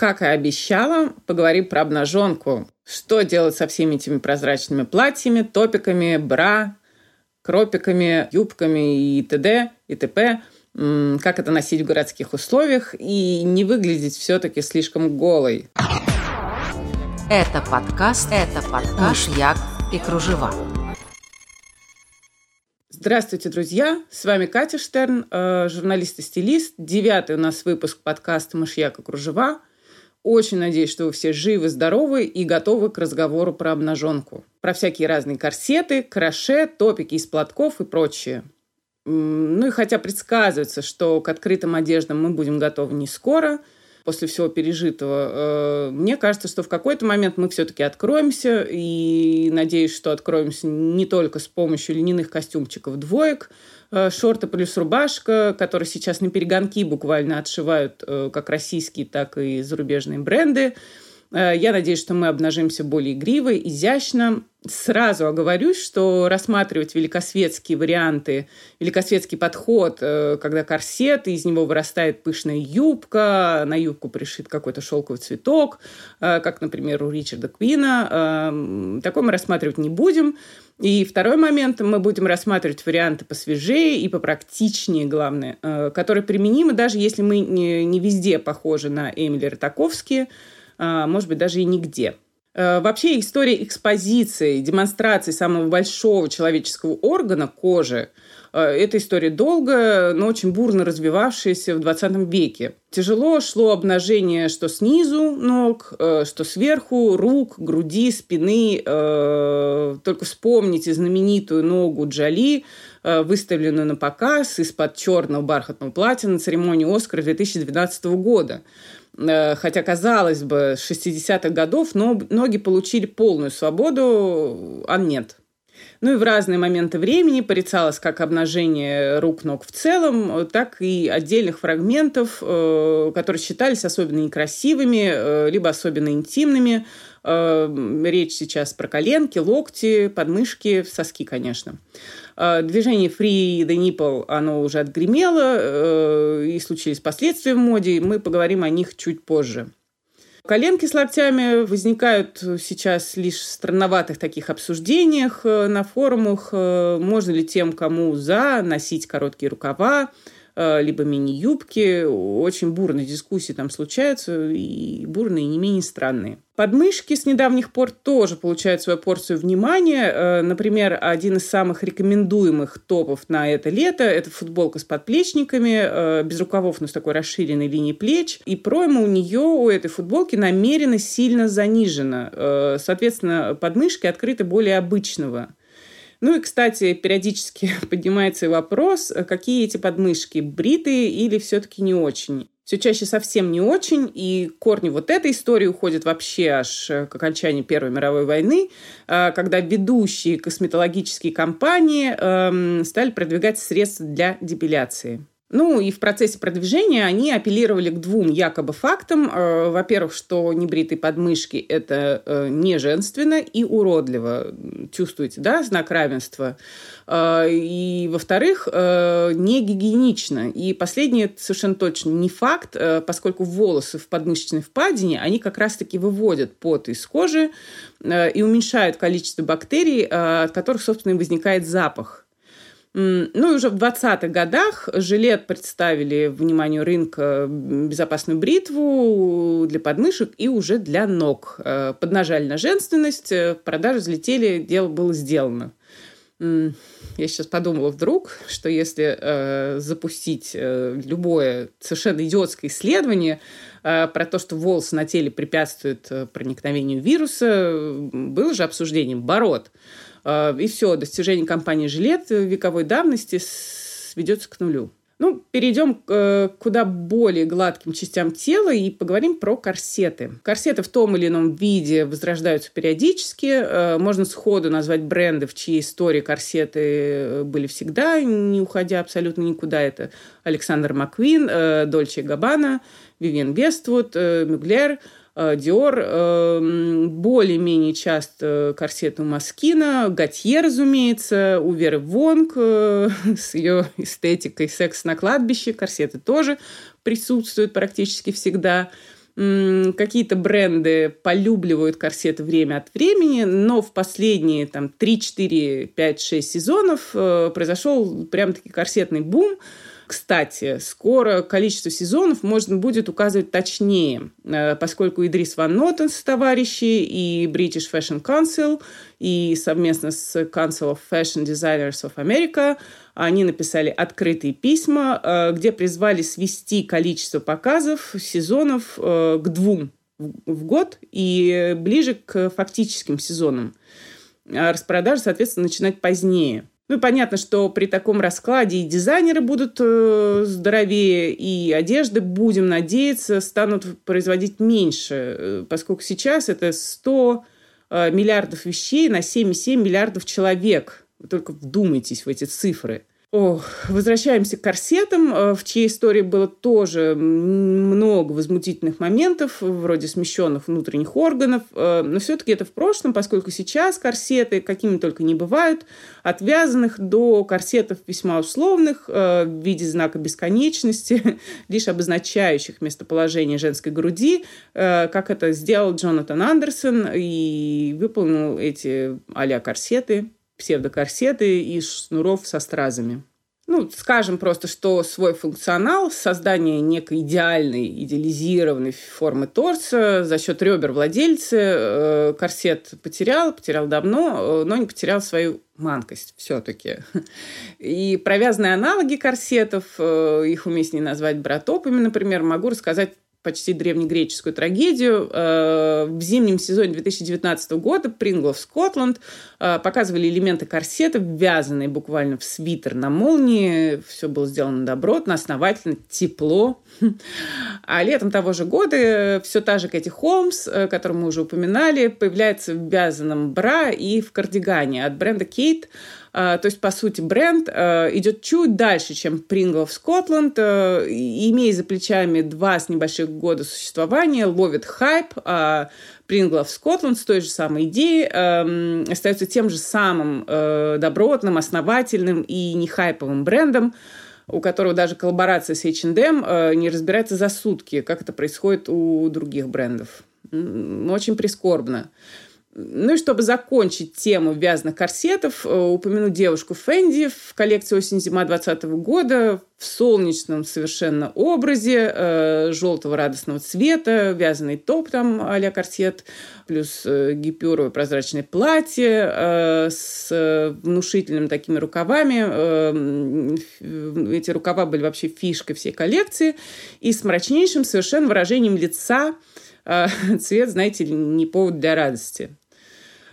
Как и обещала, поговорим про обнаженку. Что делать со всеми этими прозрачными платьями, топиками, бра, кропиками, юбками и т.д. и т.п. Как это носить в городских условиях и не выглядеть все-таки слишком голой. Это подкаст, это подкаст «Мышьяк и кружева». Здравствуйте, друзья! С вами Катя Штерн, э, журналист и стилист. Девятый у нас выпуск подкаста «Мышьяк и кружева». Очень надеюсь, что вы все живы, здоровы и готовы к разговору про обнаженку. Про всякие разные корсеты, краше, топики из платков и прочее. Ну и хотя предсказывается, что к открытым одеждам мы будем готовы не скоро, после всего пережитого, э, мне кажется, что в какой-то момент мы все-таки откроемся, и надеюсь, что откроемся не только с помощью льняных костюмчиков двоек, Э, шорты плюс рубашка, которые сейчас на перегонки буквально отшивают э, как российские, так и зарубежные бренды. Э, я надеюсь, что мы обнажимся более игриво, изящно. Сразу оговорюсь, что рассматривать великосветские варианты, великосветский подход, когда корсет, и из него вырастает пышная юбка, на юбку пришит какой-то шелковый цветок, как, например, у Ричарда Квина, такой мы рассматривать не будем. И второй момент, мы будем рассматривать варианты посвежее и попрактичнее, главное, э, которые применимы, даже если мы не, не везде похожи на Эмили Ротаковски, а, может быть, даже и нигде. Э, вообще история экспозиции, демонстрации самого большого человеческого органа – кожи – Э, эта история долгая, но очень бурно развивавшаяся в 20 веке. Тяжело шло обнажение что снизу ног, э, что сверху, рук, груди, спины. Только вспомните знаменитую ногу Джоли, выставленную на показ из-под черного бархатного платья на церемонии «Оскара» 2012 года. Хотя, казалось бы, с 60-х годов ноги получили полную свободу, а нет. Ну и в разные моменты времени порицалось как обнажение рук-ног в целом, так и отдельных фрагментов, э, которые считались особенно некрасивыми, э, либо особенно интимными. Э, речь сейчас про коленки, локти, подмышки, соски, конечно. Движение Free the Nipple, оно уже отгремело, и случились последствия в моде. Мы поговорим о них чуть позже. Коленки с локтями возникают сейчас лишь в странноватых таких обсуждениях э, на форумах. Э, можно ли тем, кому за, носить короткие рукава, Э, либо мини-юбки. Очень бурные дискуссии там случаются, и бурные, и не менее странные. Подмышки с недавних пор тоже получают свою порцию внимания. Э, например, один из самых рекомендуемых топов на это лето – это футболка с подплечниками, э, без рукавов, но с такой расширенной линией плеч. И пройма у нее, у этой футболки, намеренно сильно занижена. Соответственно, подмышки открыты более обычного. Ну и, кстати, периодически поднимается вопрос, какие эти подмышки, бритые или все-таки не очень. Все чаще совсем не очень, и корни вот этой истории уходят вообще аж к окончанию Первой мировой войны, а, когда ведущие косметологические компании эм, стали продвигать средства для депиляции. Ну и в процессе продвижения они апеллировали к двум якобы фактам. Э, во-первых, что небритые подмышки – это э, не женственно и уродливо. Чувствуете, да, знак равенства? Э, и, во-вторых, не гигиенично. И последнее совершенно точно не факт, поскольку волосы в подмышечной впадине, они как раз-таки выводят пот из кожи и уменьшают количество бактерий, от которых, собственно, и возникает запах. Ну и уже в 20-х годах жилет представили вниманию рынка безопасную бритву для подмышек и уже для ног. Э, поднажали на женственность, э, продажи взлетели, дело было сделано. Я сейчас подумала вдруг, что если э, запустить э, любое совершенно идиотское исследование э, про то, что волосы на теле препятствуют э, проникновению вируса, было же обсуждение бород. И все, достижение компании «Жилет» вековой давности сведется к нулю. Ну, перейдем к э, куда более гладким частям тела и поговорим про корсеты. Корсеты в том или ином виде возрождаются периодически. Э, можно сходу назвать бренды, в чьей истории корсеты э, были всегда, не уходя абсолютно никуда. Это Александр Маквин, Дольче Габбана, Вивен Вествуд, Мюглер – Диор, э, более-менее часто корсет у Маскина, Готье, разумеется, у Веры Вонг э, с ее эстетикой секс на кладбище, корсеты тоже присутствуют практически всегда. Какие-то бренды полюбливают корсеты время от времени, но в последние там, 3, 4, 5, 6 сезонов э, произошел прям-таки корсетный бум. Кстати, скоро количество сезонов можно будет указывать точнее, э, поскольку Идрис Ван Нотен с товарищи и British Fashion Council и совместно с Council of Fashion Designers of America они написали открытые письма, э, где призвали свести количество показов сезонов э, к двум в год и ближе к фактическим сезонам. А распродажи, соответственно, начинать позднее. Ну, понятно, что при таком раскладе и дизайнеры будут э, здоровее, и одежды, будем надеяться, станут производить меньше, э, поскольку сейчас это 100 э, миллиардов вещей на 7,7 миллиардов человек. Вы только вдумайтесь в эти цифры. Ох, возвращаемся к корсетам, э, в чьей истории было тоже много возмутительных моментов, вроде смещенных внутренних органов, э, но все-таки это в прошлом, поскольку сейчас корсеты, какими только не бывают, от вязаных до корсетов весьма условных э, в виде знака бесконечности, лишь обозначающих местоположение женской груди, как это сделал Джонатан Андерсон и выполнил эти а корсеты псевдокорсеты из шнуров со стразами. Ну, скажем просто, что свой функционал, создание некой идеальной, идеализированной формы торса за счет ребер владельца э, корсет потерял, потерял давно, э, но не потерял свою манкость все-таки. И провязанные аналоги корсетов, э, их уместнее назвать братопами, например, могу рассказать почти древнегреческую трагедию. Э, в зимнем сезоне 2019 года Принглов Скотланд э, показывали элементы корсета, ввязанные буквально в свитер на молнии. Все было сделано добротно, основательно, тепло. А летом того же года все та же Кэти Холмс, э, которую мы уже упоминали, появляется в вязаном бра и в кардигане от бренда Кейт. А, то есть, по сути, бренд а, идет чуть дальше, чем Pringle в Скотланд, а, имея за плечами два с небольших года существования, ловит хайп, Pringle в Скотланд с той же самой идеей остается тем же самым добротным, основательным и не хайповым брендом, у которого даже коллаборация с H&M не разбирается за сутки, как это происходит у других брендов. Очень прискорбно. Ну и чтобы закончить тему вязаных корсетов, э, упомяну девушку Фэнди в коллекции осень-зима 2020 года в солнечном совершенно образе, э, желтого радостного цвета, вязаный топ там а корсет, плюс э, гипюровое прозрачное платье э, с внушительными такими рукавами. Э, эти рукава были вообще фишкой всей коллекции. И с мрачнейшим совершенно выражением лица э, цвет, знаете, не повод для радости.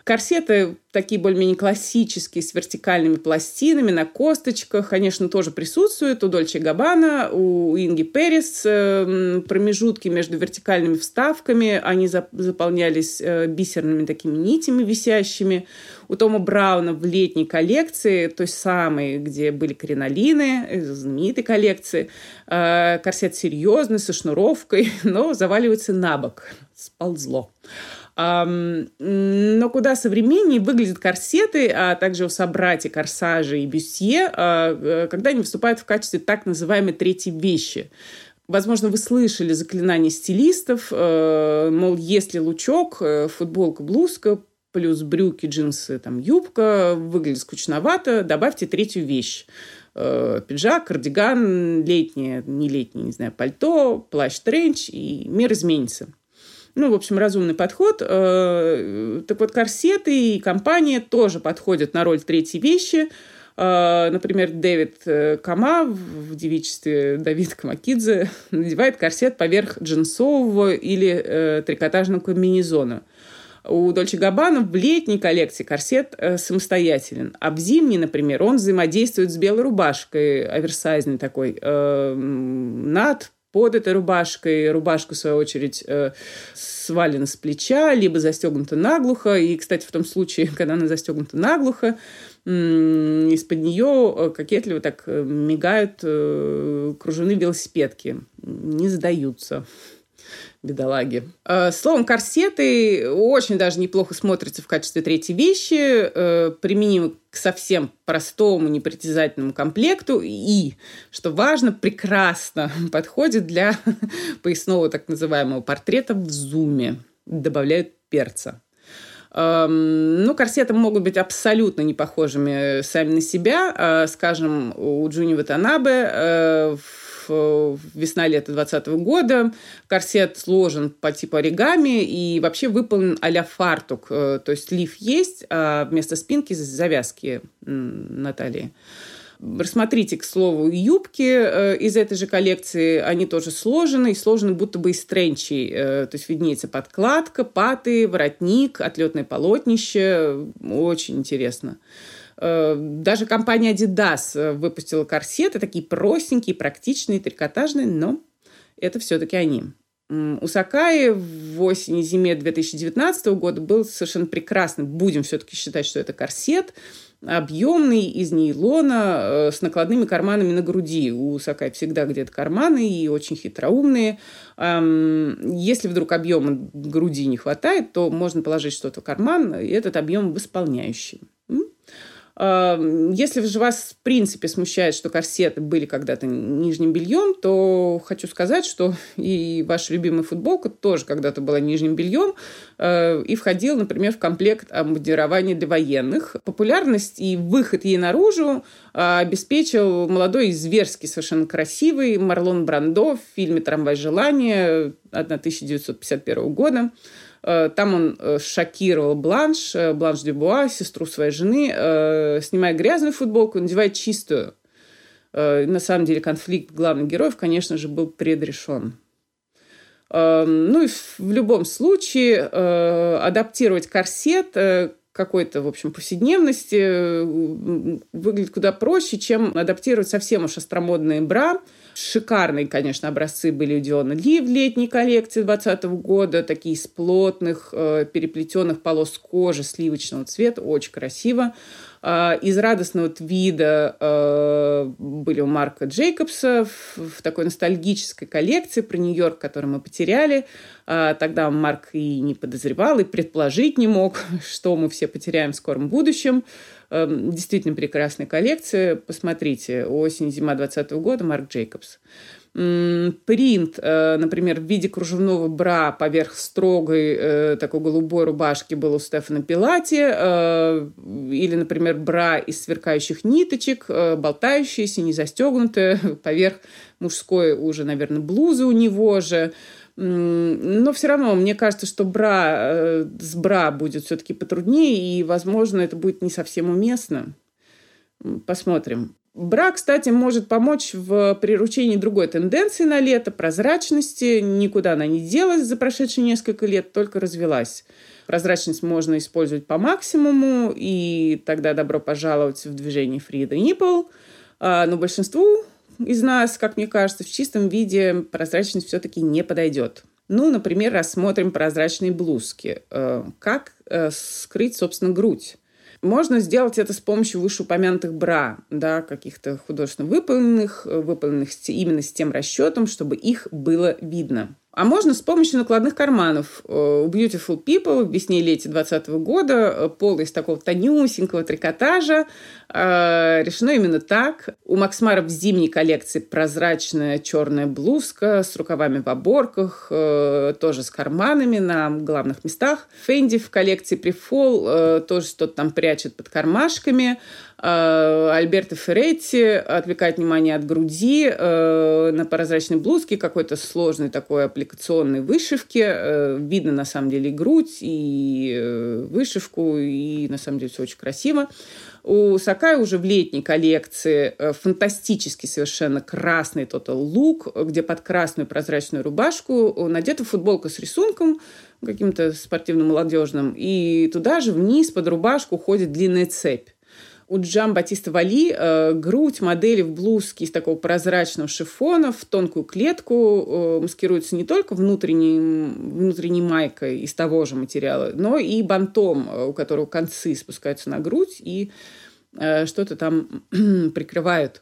Корсеты такие более-менее классические, с вертикальными пластинами на косточках, конечно, тоже присутствуют у Дольче Габбана, у Инги Перес. Эм, промежутки между вертикальными вставками, они заполнялись э, бисерными такими нитями висящими. У Тома Брауна в летней коллекции, той самой, где были кринолины, э, знаменитой коллекции, э, корсет серьезный, со шнуровкой, но заваливается на бок. Сползло. Но куда современнее выглядят корсеты, а также у собратья корсажи и бюстье, а, э, когда они выступают в качестве так называемой третьей вещи. Возможно, вы слышали заклинание стилистов, э, мол, если лучок, э, футболка, блузка, плюс брюки, джинсы, там, юбка, выглядит скучновато, добавьте третью вещь пиджак, кардиган, летнее, не летнее, не знаю, пальто, плащ-тренч, и мир изменится. Ну, в общем, разумный подход. Э, так вот, корсеты и компания тоже подходят на роль третьей вещи. Э, например, Дэвид э, Кама в девичестве Давид Камакидзе надевает корсет поверх джинсового или трикотажного комбинезона. У Дольче Габбана в летней коллекции корсет самостоятелен, а в зимней, например, он взаимодействует с белой рубашкой, оверсайзной такой, над под этой рубашкой. Рубашка, в свою очередь, э, свалена с плеча, либо застегнута наглухо. И, кстати, в том случае, когда она застегнута наглухо, из-под нее э, кокетливо так э, мигают кружены велосипедки. Не сдаются бедолаги. Э, словом, корсеты очень даже неплохо смотрятся в качестве третьей вещи, э, применимы к совсем простому, непритязательному комплекту и, что важно, прекрасно подходит для поясного так называемого портрета в зуме. Добавляют перца. Эм, ну, корсеты могут быть абсолютно не похожими сами на себя. Э, скажем, у Джуни Ватанабе весна-лето 2020 года. Корсет сложен по типу оригами и вообще выполнен а-ля фартук. Э, то есть лиф есть, а вместо спинки завязки на талии. Рассмотрите, к слову, юбки э, из этой же коллекции. Они тоже сложены, и сложены будто бы из тренчей. Э, то есть виднеется подкладка, паты, воротник, отлетное полотнище. Очень интересно. Э, даже компания Adidas э, выпустила корсеты, такие простенькие, практичные, трикотажные, но это все-таки они. У Сакаи в осени-зиме 2019 года был совершенно прекрасный, будем все-таки считать, что это корсет, объемный, из нейлона, э, с накладными карманами на груди. У Сакаи всегда где-то карманы и очень хитроумные. Если вдруг объема груди не хватает, то можно положить что-то в карман, и этот объем восполняющий. Если же вас в принципе смущает, что корсеты были когда-то нижним бельем, то хочу сказать, что и ваша любимая футболка тоже когда-то была нижним бельем э, и входила, например, в комплект обмундирования для военных. Популярность и выход ей наружу э, обеспечил молодой и зверски совершенно красивый Марлон Брандо в фильме «Трамвай желания» 1951 года. Э, там он э, шокировал Бланш, э, Бланш Дюбуа, сестру своей жены, снимая грязную футболку, надевая чистую. На самом деле конфликт главных героев, конечно же, был предрешен. Ну и в любом случае адаптировать корсет какой-то, в общем, повседневности выглядит куда проще, чем адаптировать совсем уж остромодные бра – Шикарные, конечно, образцы были у Диона Ли в летней коллекции 2020 года. Такие из плотных, э, переплетенных полос кожи сливочного цвета. Очень красиво. А, из радостного вида э, были у Марка Джейкобса в такой ностальгической коллекции про Нью-Йорк, который мы потеряли. А, тогда Марк и не подозревал, и предположить не мог, что мы все потеряем в скором будущем. Действительно прекрасная коллекция. Посмотрите, осень-зима 2020 года, Марк Джейкобс. Принт, э, например, в виде кружевного бра поверх строгой э, такой голубой рубашки был у Стефана Пилати. Э, или, например, бра из сверкающих ниточек, болтающиеся, не застегнутые, поверх мужской уже, наверное, блузы у него же. Но все равно, мне кажется, что бра, с бра будет все-таки потруднее, и, возможно, это будет не совсем уместно. Посмотрим. Бра, кстати, может помочь в приручении другой тенденции на лето, прозрачности. Никуда она не делась за прошедшие несколько лет, только развелась. Прозрачность можно использовать по максимуму, и тогда добро пожаловать в движение Free the. А, но большинству из нас, как мне кажется, в чистом виде прозрачность все-таки не подойдет. Ну, например, рассмотрим прозрачные блузки. Э, как э, скрыть, собственно, грудь? Можно сделать это с помощью вышеупомянутых бра, да, каких-то художественно выполненных, э, выполненных именно с тем расчетом, чтобы их было видно. А можно с помощью накладных карманов. Э, у Beautiful People в весне-лете 2020 года э, пол из такого тонюсенького трикотажа э, решено именно так. У Максмара в зимней коллекции прозрачная черная блузка с рукавами в оборках, тоже с карманами на главных местах. Фенди в коллекции Prefall тоже что-то там прячет под кармашками. Э, Альберто Ферретти отвлекает внимание от груди э, на прозрачной блузке, какой-то сложной такой аппликационной вышивки. Э, видно, на самом деле, и грудь, и вышивку, и, на самом деле, все очень красиво. У Сакай уже в летней коллекции фантастический совершенно красный тотал лук, где под красную прозрачную рубашку надета футболка с рисунком, каким-то спортивным молодежным, и туда же вниз под рубашку ходит длинная цепь. У Джам Батиста Вали э, грудь модели в блузке из такого прозрачного шифона в тонкую клетку э, маскируется не только внутренней, внутренней майкой из того же материала, но и бантом, э, у которого концы спускаются на грудь и э, что-то там прикрывают.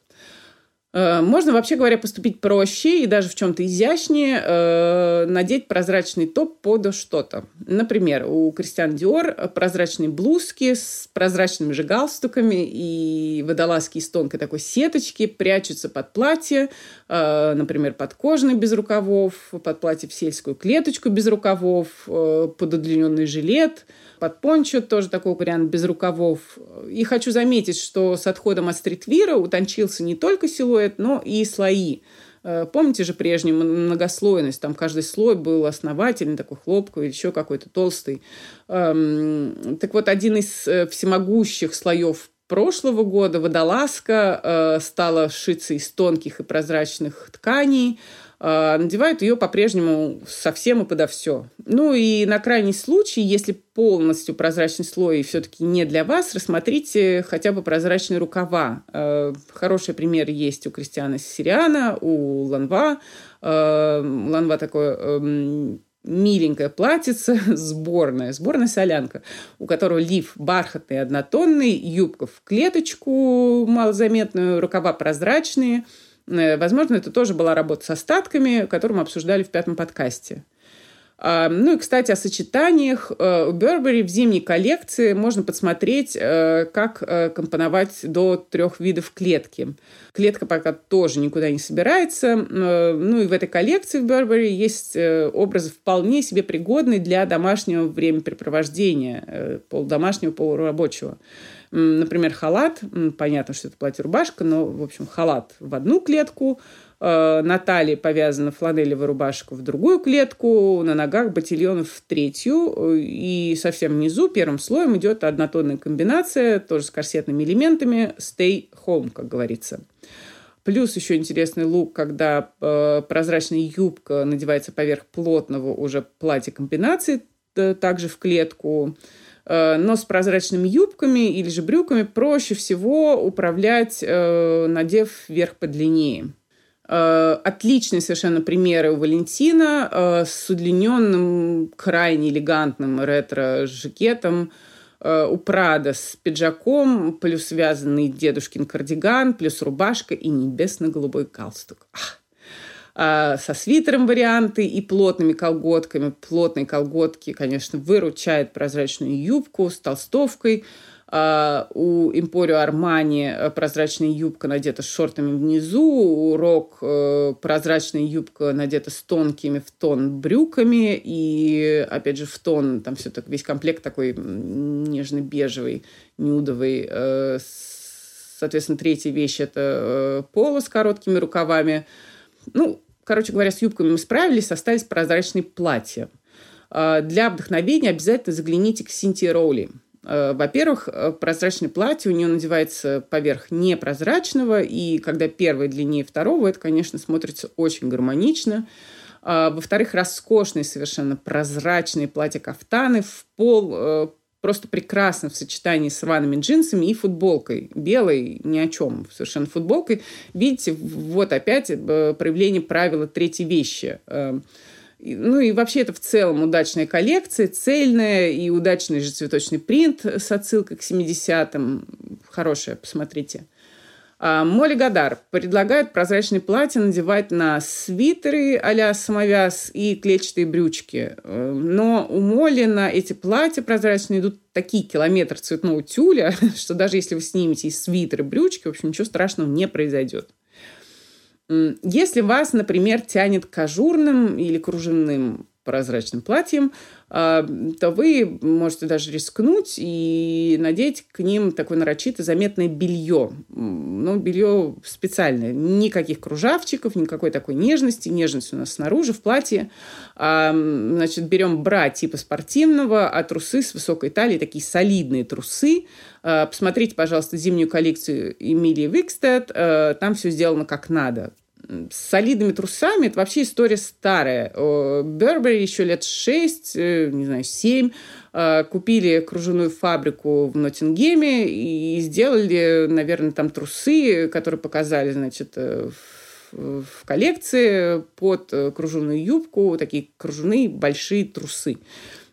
Э, можно, вообще говоря, поступить проще и даже в чем-то изящнее, э, надеть прозрачный топ под что-то. Например, у Кристиан Диор прозрачные блузки с прозрачными же галстуками и водолазки из тонкой такой сеточки прячутся под платье, например, под кожаный без рукавов, под платье в сельскую клеточку без рукавов, под удлиненный жилет – под пончо, тоже такой вариант без рукавов. И хочу заметить, что с отходом от стритвира утончился не только силуэт, но и слои. Э, помните же прежнюю многослойность? Там каждый слой был основательный, такой хлопковый, еще какой-то толстый. Эм, так вот, один из э, всемогущих слоев прошлого года водолазка э, стала шиться из тонких и прозрачных тканей, а, надевают ее по-прежнему совсем и подо все. Ну и на крайний случай, если полностью прозрачный слой все-таки не для вас, рассмотрите хотя бы прозрачные рукава. А, хороший пример есть у Кристиана Сириана, у Ланва. А, Ланва такое эм, миленькая платьице, сборная, сборная солянка, у которого лиф бархатный, однотонный, юбка в клеточку малозаметную, рукава прозрачные – Э, возможно, это тоже была работа с остатками, которую мы обсуждали в пятом подкасте. Ну и, кстати, о сочетаниях. Э, у Burberry в зимней коллекции можно посмотреть, э, как компоновать до трех видов клетки. Клетка пока тоже никуда не собирается. Ну и в этой коллекции в Burberry есть образы вполне себе пригодные для домашнего времяпрепровождения, полудомашнего, полурабочего. Например, халат. Понятно, что это платье-рубашка, но, в общем, халат в одну клетку, э, на талии повязана фланелевая рубашка в другую клетку, на ногах ботильон в третью, и совсем внизу первым слоем идет однотонная комбинация, тоже с корсетными элементами, stay home, как говорится. Плюс еще интересный лук, когда э, прозрачная юбка надевается поверх плотного уже платья комбинации, также в клетку. Э, но с прозрачными юбками или же брюками проще всего управлять, э, надев верх подлиннее. Э, отличные совершенно примеры у Валентина с удлиненным, крайне элегантным ретро-жакетом, у Прада с пиджаком, плюс связанный дедушкин кардиган, плюс рубашка и небесно-голубой галстук. Со свитером варианты и плотными колготками. Плотные колготки, конечно, выручает прозрачную юбку с толстовкой. Uh, у Emporio Armani э, прозрачная юбка надета с шортами внизу, у Рок uh, прозрачная юбка надета с тонкими в тон брюками, и, опять же, в тон, там все так, весь комплект такой нежно-бежевый, нюдовый. Uh, соответственно, третья вещь – это поло с короткими рукавами. Ну, Короче говоря, с юбками мы справились, остались прозрачные платья. А, для вдохновения обязательно загляните к Синтии Роули. А, во-первых, э, прозрачное платье у нее надевается поверх непрозрачного, и когда первое длиннее второго, это, конечно, смотрится очень гармонично. А, во-вторых, роскошные совершенно прозрачные платья-кафтаны в пол э, просто прекрасно в сочетании с рваными джинсами и футболкой. Белой ни о чем, совершенно футболкой. Видите, вот опять э, проявление правила третьей вещи. Эм, ну и вообще это в целом удачная коллекция, цельная и удачный же цветочный принт с отсылкой к 70-м. Хорошая, посмотрите. А, Молли Гадар предлагает прозрачные платья надевать на свитеры а самовяз и клетчатые брючки. Э, но у Молли на эти платья прозрачные идут такие километры цветного тюля, что даже если вы снимете и свитеры, и брючки, в общем, ничего страшного не произойдет. Если вас, например, тянет к ажурным или кружевным прозрачным платьем, а, то вы можете даже рискнуть и надеть к ним такое нарочито заметное белье. Ну, белье специальное. Никаких кружавчиков, никакой такой нежности. Нежность у нас снаружи, в платье. А, значит, берем бра типа спортивного, а трусы с высокой талией, такие солидные трусы. А, посмотрите, пожалуйста, зимнюю коллекцию Эмилии Викстед. Там все сделано как надо с солидными трусами это вообще история старая. Бербери еще лет 6, э, не знаю, 7 э, купили кружевную фабрику в Ноттингеме и сделали, наверное, там трусы, которые показали, значит, э, в коллекции под кружевную юбку, такие кружевные большие трусы.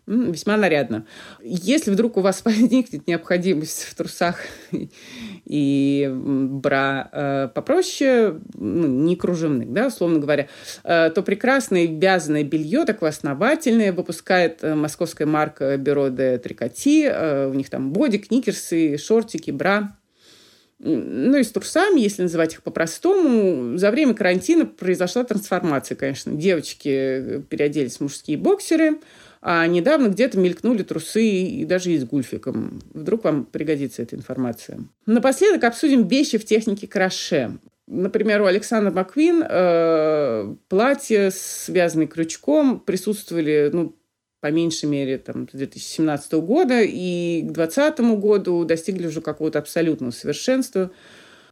Весьма нарядно. Если вдруг у вас возникнет необходимость в трусах и бра э, попроще, ну, не кружевных, да, условно говоря, э, то прекрасное вязаное белье, такое основательное, выпускает э, московская марка Бюро де Трикоти. У них там бодик, никерсы, шортики, бра. Ну и с трусами, если называть их по-простому, за время карантина произошла трансформация, конечно. Девочки переоделись в мужские боксеры, а недавно где-то мелькнули трусы и даже и гульфиком. Вдруг вам пригодится эта информация. Напоследок обсудим вещи в технике краше. Например, у Александра Маквин э, платья, связанные крючком, присутствовали ну, по меньшей мере там, с 2017 года, и к 2020 году достигли уже какого-то абсолютного совершенства.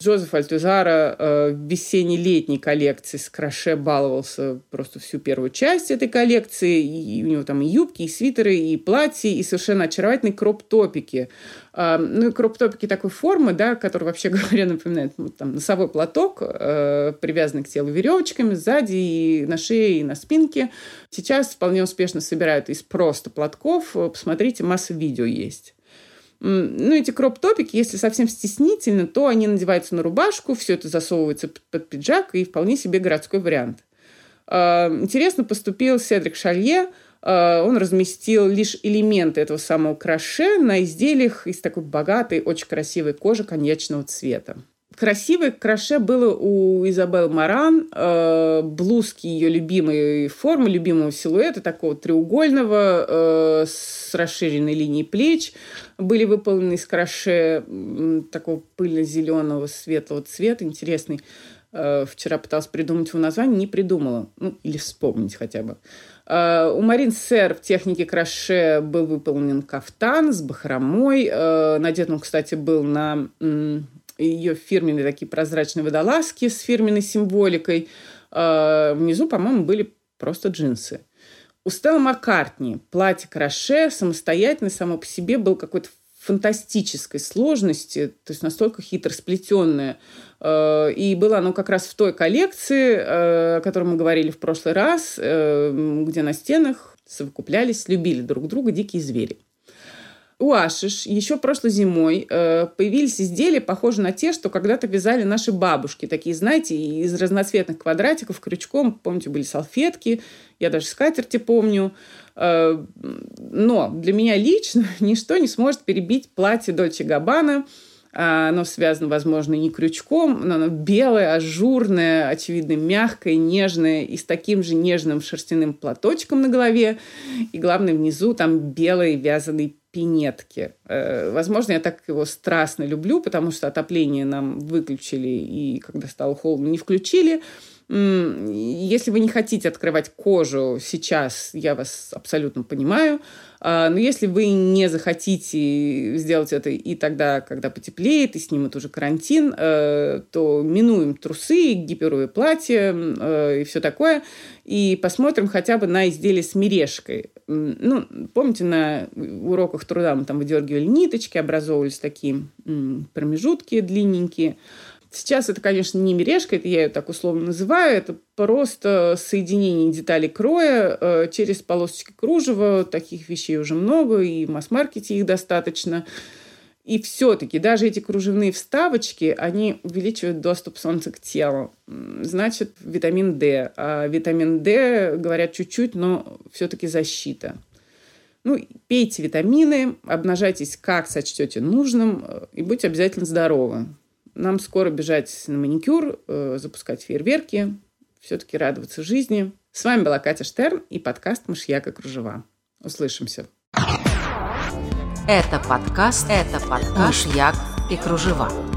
Джозеф Альтузара э, в весенне-летней коллекции с краше баловался просто всю первую часть этой коллекции. И у него там и юбки, и свитеры, и платья, и совершенно очаровательные кроп-топики. Э, ну и кроп-топики такой формы, да, который, вообще говоря, напоминает там, носовой платок, э, привязанный к телу веревочками сзади и на шее, и на спинке. Сейчас вполне успешно собирают из просто платков. Посмотрите, масса видео есть. Ну, эти кроп-топики, если совсем стеснительно, то они надеваются на рубашку, все это засовывается под пиджак, и вполне себе городской вариант. А, интересно поступил Седрик Шалье. А, он разместил лишь элементы этого самого краше на изделиях из такой богатой, очень красивой кожи коньячного цвета. Красивое краше было у Изабел Маран, э, блузки ее любимой формы, любимого силуэта, такого треугольного, с расширенной линией плеч, были выполнены из краше э, такого пыльно-зеленого светлого цвета, интересный. Э, вчера пыталась придумать его название, не придумала. Ну, или вспомнить хотя бы. Uh, у Марин Сэр в технике краше был выполнен кафтан с бахромой. Uh, надет он, кстати, был на ее фирменные такие прозрачные водолазки с фирменной символикой. Внизу, по-моему, были просто джинсы. У Стелла Маккартни платье краше самостоятельно само по себе был какой-то фантастической сложности, то есть настолько хитро сплетенное. А, и было оно как раз в той коллекции, а, о которой мы говорили в прошлый раз, где на стенах совокуплялись, любили друг друга дикие звери у Ашиш еще прошлой зимой э, появились изделия, похожие на те, что когда-то вязали наши бабушки. Такие, знаете, из разноцветных квадратиков крючком. Помните, были салфетки, я даже скатерти помню. Э, но для меня лично ничто не сможет перебить платье Дольче Габбана. Оно связано, возможно, не крючком, но оно белое, ажурное, очевидно, мягкое, нежное и с таким же нежным шерстяным платочком на голове. И главное, внизу там белый вязаный пинетки. Э, возможно, я так его страстно люблю, потому что отопление нам выключили, и когда стало холодно, не включили. Если вы не хотите открывать кожу сейчас, я вас абсолютно понимаю. А, но если вы не захотите сделать это и тогда, когда потеплеет, и снимут уже карантин, э, то минуем трусы, гиперовые платья э, и все такое, и посмотрим хотя бы на изделие с мережкой. Ну, помните, на уроках труда мы там выдергивали ниточки, образовывались такие промежутки длинненькие. Сейчас это, конечно, не мережка, это я ее так условно называю, это просто соединение деталей кроя э, через полосочки кружева. Таких вещей уже много, и в масс-маркете их достаточно. И все-таки даже эти кружевные вставочки, они увеличивают доступ солнца к телу. Значит, витамин D. А витамин D, говорят, чуть-чуть, но все-таки защита. Ну, пейте витамины, обнажайтесь как сочтете нужным э, и будьте обязательно здоровы. Нам скоро бежать на маникюр, э, запускать фейерверки, все-таки радоваться жизни. С вами была Катя Штерн и подкаст «Мышьяк и кружева». Услышимся. Это подкаст, это подкаст «Мышьяк и кружева».